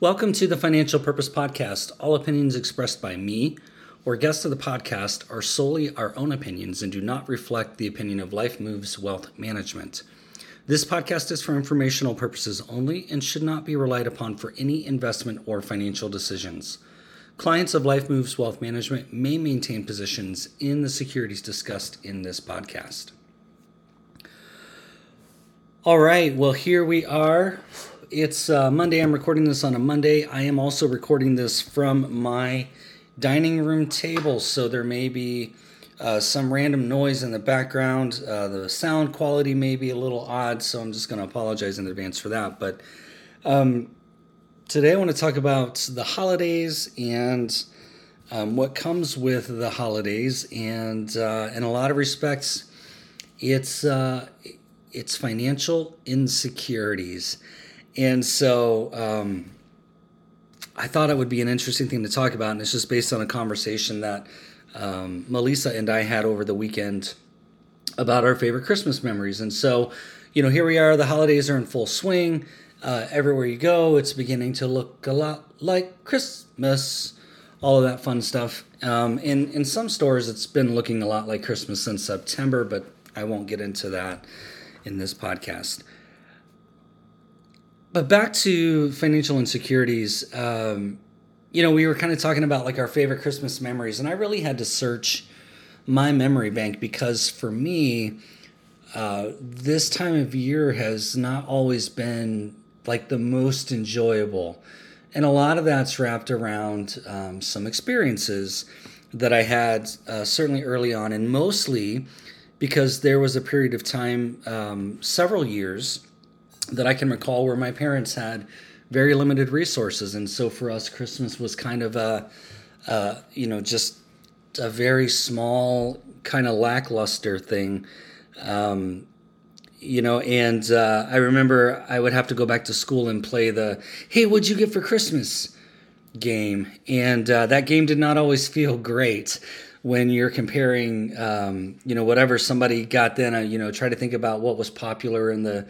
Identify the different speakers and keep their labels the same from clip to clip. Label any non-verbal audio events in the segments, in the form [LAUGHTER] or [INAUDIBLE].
Speaker 1: Welcome to the Financial Purpose Podcast. All opinions expressed by me or guests of the podcast are solely our own opinions and do not reflect the opinion of Life Moves Wealth Management. This podcast is for informational purposes only and should not be relied upon for any investment or financial decisions. Clients of Life Moves Wealth Management may maintain positions in the securities discussed in this podcast. All right, well, here we are it's uh, Monday. I'm recording this on a Monday. I am also recording this from my dining room table, so there may be uh, some random noise in the background. Uh, the sound quality may be a little odd, so I'm just going to apologize in advance for that. But um, today I want to talk about the holidays and um, what comes with the holidays, and uh, in a lot of respects, it's uh, it's financial insecurities. And so um, I thought it would be an interesting thing to talk about. And it's just based on a conversation that um, Melissa and I had over the weekend about our favorite Christmas memories. And so, you know, here we are, the holidays are in full swing. Uh, everywhere you go, it's beginning to look a lot like Christmas, all of that fun stuff. Um, in, in some stores, it's been looking a lot like Christmas since September, but I won't get into that in this podcast but back to financial insecurities. Um, you know, we were kind of talking about like our favorite Christmas memories, and I really had to search my memory bank because for me, uh, this time of year has not always been like the most enjoyable. And a lot of that's wrapped around um, some experiences that I had uh, certainly early on, and mostly because there was a period of time, um, several years, that I can recall where my parents had very limited resources, and so for us, Christmas was kind of a, uh, you know, just a very small kind of lackluster thing. Um, you know, and uh, I remember I would have to go back to school and play the "Hey, what'd you get for Christmas?" game, and uh, that game did not always feel great when you're comparing, um, you know, whatever somebody got then. Uh, you know, try to think about what was popular in the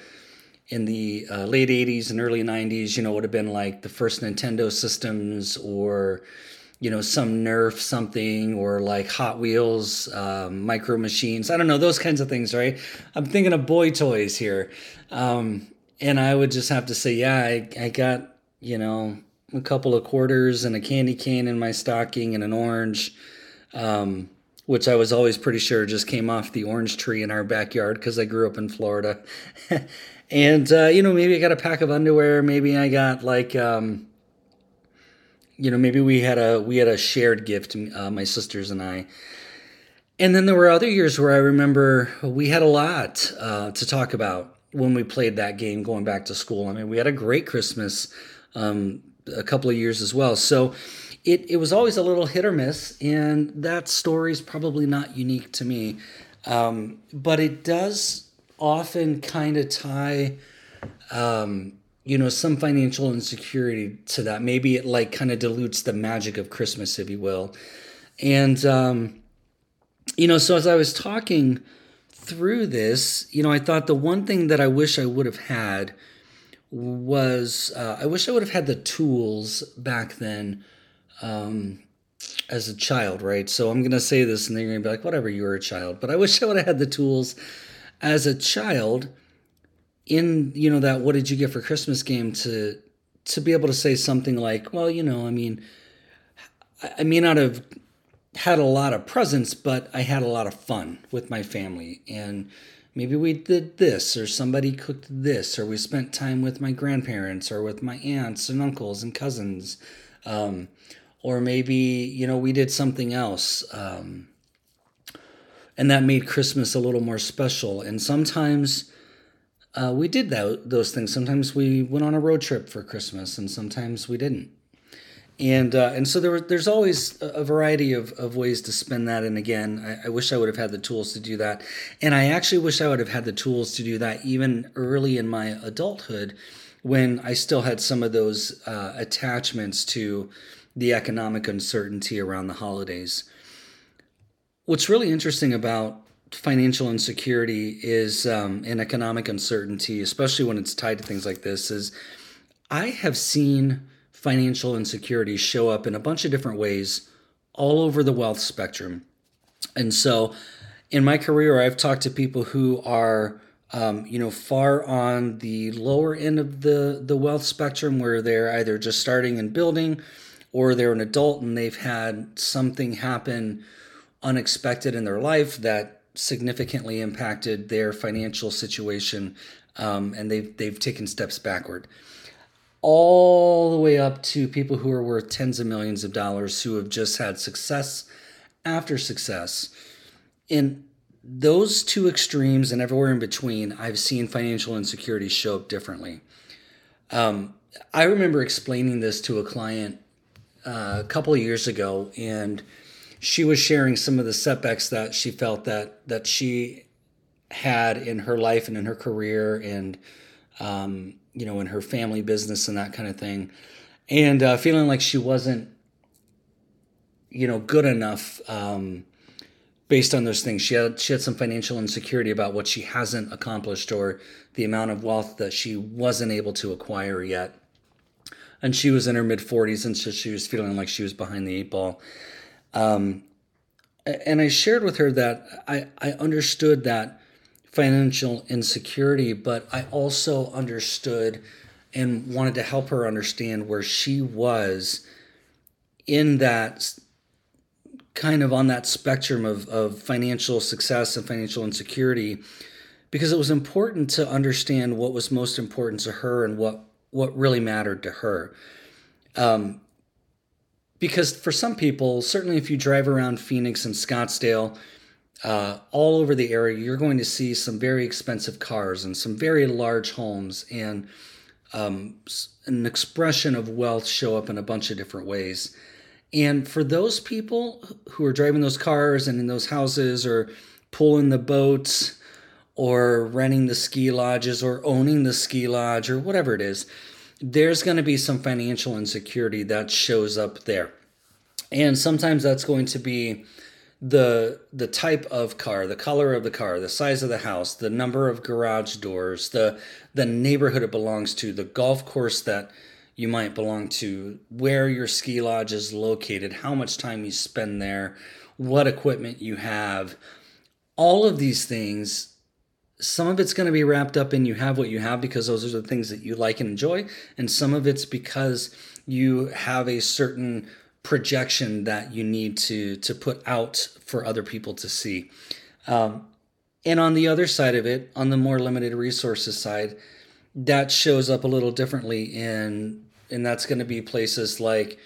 Speaker 1: in the uh, late 80s and early 90s, you know, would have been like the first Nintendo systems or, you know, some Nerf something or like Hot Wheels, um, micro machines. I don't know, those kinds of things, right? I'm thinking of boy toys here. Um, and I would just have to say, yeah, I, I got, you know, a couple of quarters and a candy cane in my stocking and an orange. Um, which I was always pretty sure just came off the orange tree in our backyard because I grew up in Florida. [LAUGHS] and uh, you know maybe i got a pack of underwear. Maybe i got like um, you know maybe we had a we had a shared gift uh, my sisters and i. And then there were other years where i remember we had a lot uh, to talk about when we played that game going back to school. I mean we had a great christmas um, a couple of years as well. So it, it was always a little hit or miss and that story is probably not unique to me. Um, but it does often kind of tie um, you know some financial insecurity to that. Maybe it like kind of dilutes the magic of christmas if you will. And um, you know so as i was talking through this you know i thought the one thing that i wish i would have had was uh, i wish i would have had the tools back then um, as a child right? So i'm going to say this and they're going to be like whatever you were a child. But i wish i would have had the tools as a child in you know that what did you get for christmas game to to be able to say something like well you know i mean i may not have had a lot of presents but i had a lot of fun with my family. And maybe we did this or somebody cooked this or we spent time with my grandparents or with my aunts and uncles and cousins. Um, or maybe you know we did something else. Um, and that made Christmas a little more special. And sometimes uh, we did that, those things. Sometimes we went on a road trip for Christmas, and sometimes we didn't. And uh, and so there were, there's always a variety of, of ways to spend that. And again, I, I wish I would have had the tools to do that. And I actually wish I would have had the tools to do that even early in my adulthood, when I still had some of those uh, attachments to the economic uncertainty around the holidays. What's really interesting about financial insecurity is um, and economic uncertainty, especially when it's tied to things like this, is I have seen financial insecurities show up in a bunch of different ways all over the wealth spectrum. And so in my career, I've talked to people who are um, you know, far on the lower end of the the wealth spectrum, where they're either just starting and building, or they're an adult and they've had something happen unexpected in their life that significantly impacted their financial situation, um, and they've they've taken steps backward. All the way up to people who are worth tens of millions of dollars who have just had success after success. In those two extremes and everywhere in between, I've seen financial insecurity show up differently. Um, I remember explaining this to a client uh, a couple of years ago, and she was sharing some of the setbacks that she felt that that she had in her life and in her career, and um, you know, in her family business and that kind of thing, and uh, feeling like she wasn't, you know, good enough. Um, based on those things. She had she had some financial insecurity about what she hasn't accomplished or the amount of wealth that she wasn't able to acquire yet. And she was in her mid 40s, and so she was feeling like she was behind the eight ball. Um, and I shared with her that I, I understood that financial insecurity, but I also understood and wanted to help her understand where she was in that kind of on that spectrum of, of financial success and financial insecurity because it was important to understand what was most important to her and what what really mattered to her. Um, because for some people, certainly if you drive around Phoenix and Scottsdale, uh, all over the area, you're going to see some very expensive cars and some very large homes and um, an expression of wealth show up in a bunch of different ways. And for those people who are driving those cars and in those houses or pulling the boats or renting the ski lodges or owning the ski lodge or whatever it is, there's going to be some financial insecurity that shows up there. And sometimes that's going to be the the type of car, the color of the car, the size of the house, the number of garage doors, the the neighborhood it belongs to, the golf course that you might belong to, where your ski lodge is located, how much time you spend there, what equipment you have. All of these things, some of it's going to be wrapped up in you have what you have because those are the things that you like and enjoy. And some of it's because you have a certain projection that you need to to put out for other people to see. Um, and on the other side of it, on the more limited resources side, that shows up a little differently in and that's going to be places like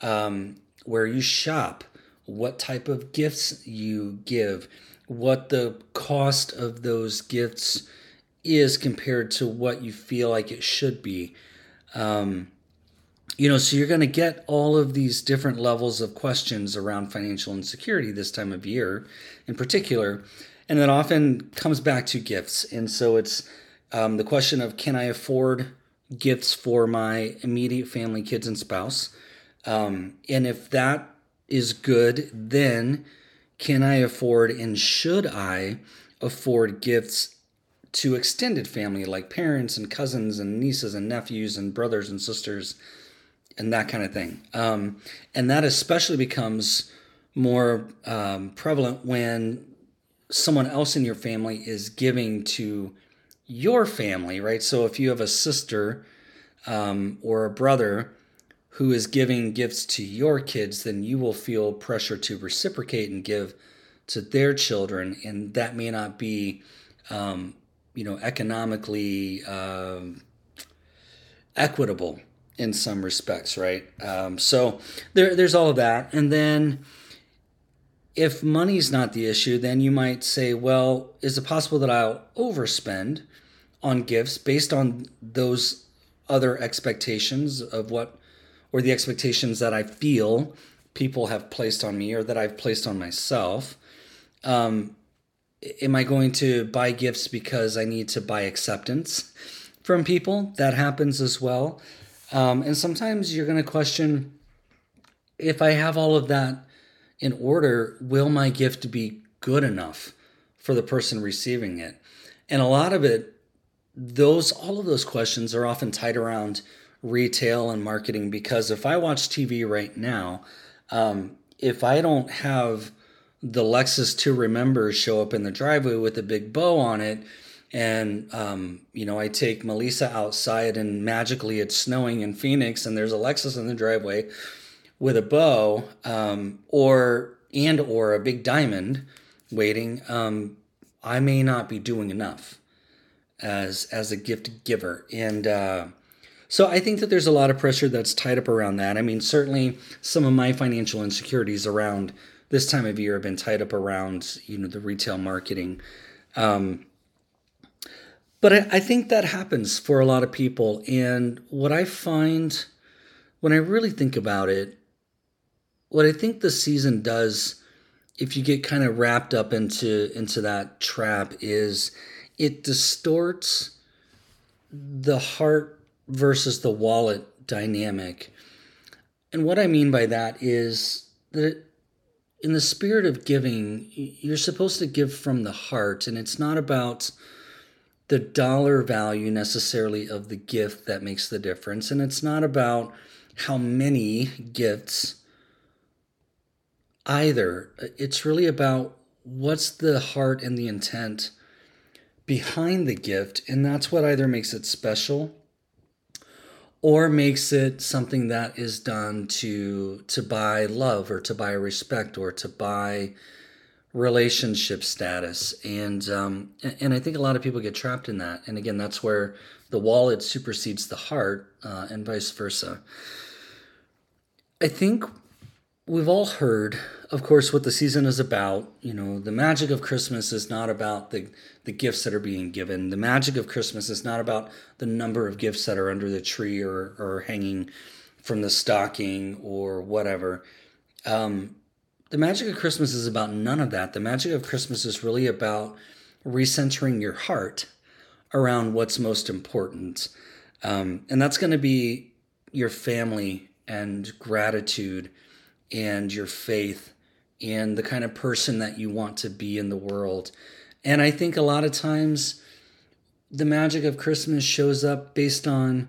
Speaker 1: um, where you shop, what type of gifts you give, what the cost of those gifts is compared to what you feel like it should be. Um, you know, so you're going to get all of these different levels of questions around financial insecurity this time of year in particular. And that often comes back to gifts. And so it's um, the question of can I afford gifts for my immediate family, kids, and spouse. Um, and if that is good, then can I afford and should I afford gifts to extended family like parents and cousins and nieces and nephews and brothers and sisters and that kind of thing? Um, and that especially becomes more um, prevalent when someone else in your family is giving to your family, right? So if you have a sister um, or a brother who is giving gifts to your kids, then you will feel pressure to reciprocate and give to their children, and that may not be, um, you know, economically uh, equitable in some respects, right? Um, so there, there's all of that, and then if money's not the issue, then you might say, well, is it possible that I'll overspend on gifts based on those other expectations of what, or the expectations that I feel people have placed on me or that I've placed on myself? Um, am I going to buy gifts because I need to buy acceptance from people? That happens as well. Um, and sometimes you're going to question if I have all of that in order, will my gift be good enough for the person receiving it? And a lot of it those all of those questions are often tied around retail and marketing because if I watch TV right now, um, if I don't have the Lexus to remember show up in the driveway with a big bow on it, and um, you know I take Melissa outside and magically it's snowing in Phoenix and there's a Lexus in the driveway with a bow, um, or and or a big diamond waiting, um, I may not be doing enough as as a gift giver and. Uh, so I think that there's a lot of pressure that's tied up around that. I mean, certainly some of my financial insecurities around this time of year have been tied up around you know the retail marketing. Um, but I, I think that happens for a lot of people, and what I find when I really think about it, what I think the season does, if you get kind of wrapped up into into that trap, is it distorts the heart versus the wallet dynamic. And what I mean by that is that in the spirit of giving, you're supposed to give from the heart, and it's not about the dollar value necessarily of the gift that makes the difference, and it's not about how many gifts either. It's really about what's the heart and the intent behind the gift, and that's what either makes it special or makes it something that is done to to buy love or to buy respect or to buy relationship status. And um, and I think a lot of people get trapped in that. And again that's where the wallet supersedes the heart uh, and vice versa. I think we've all heard of course what the season is about. You know the magic of christmas is not about the the gifts that are being given. The magic of christmas is not about the number of gifts that are under the tree or or hanging from the stocking or whatever. Um, the magic of christmas is about none of that. The magic of christmas is really about recentering your heart around what's most important. Um, and that's going to be your family and gratitude and your faith and the kind of person that you want to be in the world. And I think a lot of times the magic of Christmas shows up based on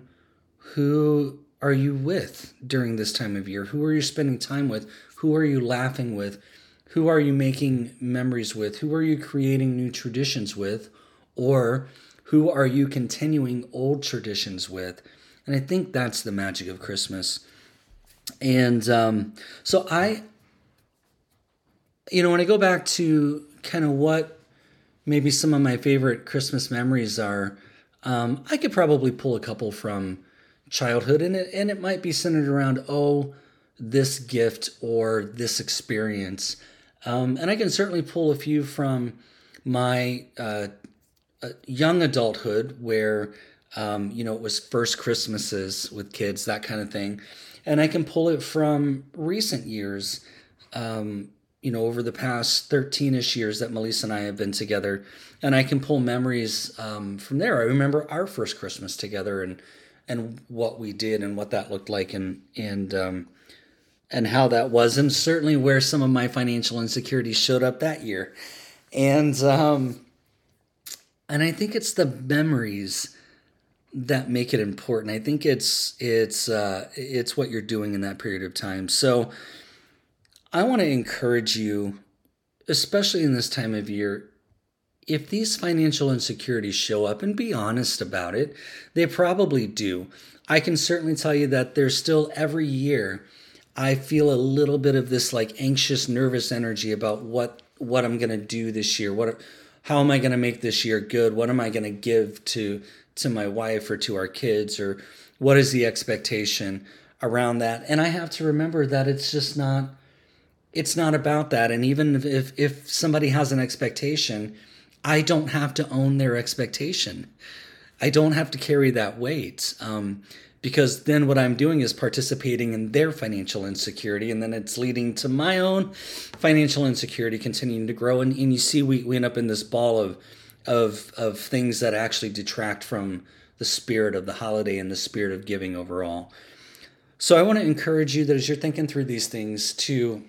Speaker 1: who are you with during this time of year? Who are you spending time with? Who are you laughing with? Who are you making memories with? Who are you creating new traditions with? Or who are you continuing old traditions with? And I think that's the magic of Christmas. And um, so I, you know, when I go back to kind of what maybe some of my favorite Christmas memories are, um, I could probably pull a couple from childhood, and it and it might be centered around oh, this gift or this experience, um, and I can certainly pull a few from my uh, uh young adulthood where um, you know it was first Christmases with kids, that kind of thing and I can pull it from recent years. Um, you know, over the past 13 ish years that Melissa and I have been together, and I can pull memories um, from there. I remember our first Christmas together and and what we did and what that looked like and and um, and how that was, and certainly where some of my financial insecurities showed up that year, and um, and I think it's the memories that make it important. I think it's it's uh, it's what you're doing in that period of time. So I want to encourage you, especially in this time of year, if these financial insecurities show up and be honest about it, they probably do. I can certainly tell you that there's still every year I feel a little bit of this like anxious, nervous energy about what what I'm going to do this year. What how am I going to make this year good? What am I going to give to to my wife or to our kids or what is the expectation around that? And i have to remember that it's just not it's not about that. And even if if somebody has an expectation i don't have to own their expectation. I don't have to carry that weight um, because then what i'm doing is participating in their financial insecurity and then it's leading to my own financial insecurity continuing to grow. And, and you see we, we end up in this ball of of of things that actually detract from the spirit of the holiday and the spirit of giving overall. So I want to encourage you that as you're thinking through these things to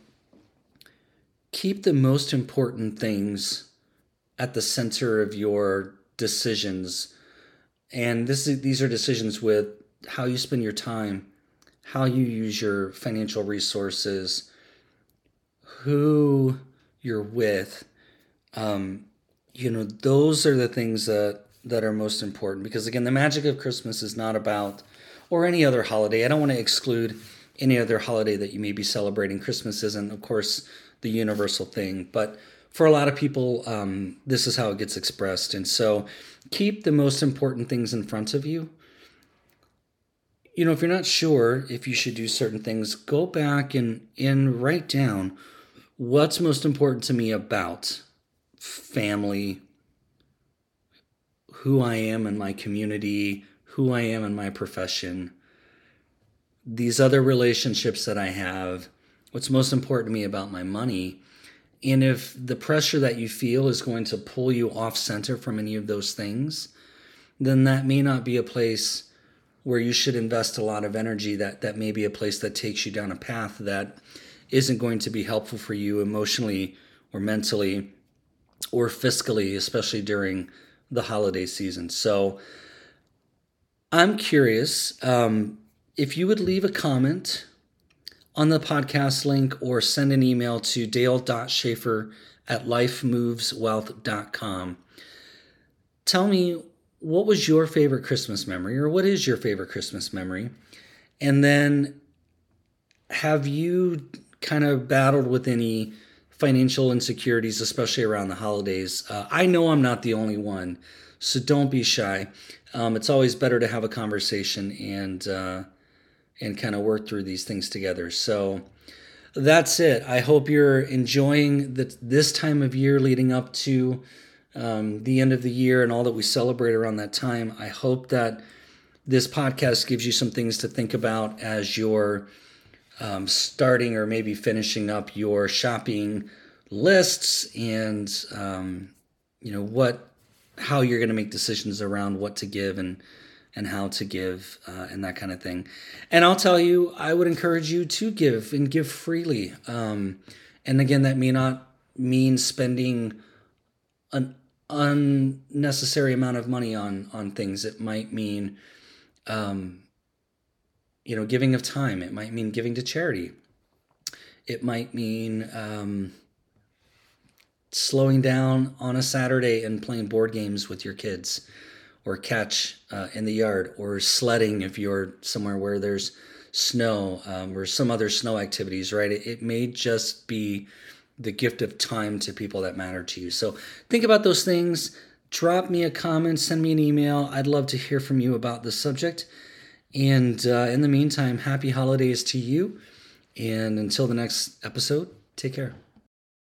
Speaker 1: keep the most important things at the center of your decisions. And this is, these are decisions with how you spend your time, how you use your financial resources, who you're with, um, you know, those are the things that that are most important because again, the magic of Christmas is not about or any other holiday. I don't want to exclude any other holiday that you may be celebrating. Christmas isn't, of course, the universal thing, but for a lot of people, um, this is how it gets expressed. And so keep the most important things in front of you. You know, if you're not sure if you should do certain things, go back and, and write down what's most important to me about family, who I am in my community, who I am in my profession, these other relationships that I have, what's most important to me about my money. And if the pressure that you feel is going to pull you off center from any of those things, then that may not be a place where you should invest a lot of energy. That that may be a place that takes you down a path that isn't going to be helpful for you emotionally or mentally or fiscally, especially during the holiday season. So I'm curious um, if you would leave a comment on the podcast link or send an email to dale.schaefer at lifemoveswealth.com. Tell me what was your favorite Christmas memory or what is your favorite Christmas memory? And then have you kind of battled with any financial insecurities, especially around the holidays. Uh, I know I'm not the only one, so don't be shy. Um, it's always better to have a conversation and uh, and kind of work through these things together. So that's it. I hope you're enjoying the, this time of year leading up to um, the end of the year and all that we celebrate around that time. I hope that this podcast gives you some things to think about as you're um, starting or maybe finishing up your shopping lists and um, you know what how you're going to make decisions around what to give and and how to give uh, and that kind of thing. And i'll tell you i would encourage you to give and give freely. Um, and again that may not mean spending an unnecessary amount of money on on things. It might mean um, you know, giving of time. It might mean giving to charity. It might mean um, slowing down on a Saturday and playing board games with your kids, or catch uh, in the yard, or sledding if you're somewhere where there's snow um, or some other snow activities, right? It, it may just be the gift of time to people that matter to you. So think about those things. Drop me a comment, send me an email. I'd love to hear from you about this subject. And uh, in the meantime, happy holidays to you. And until the next episode, take care.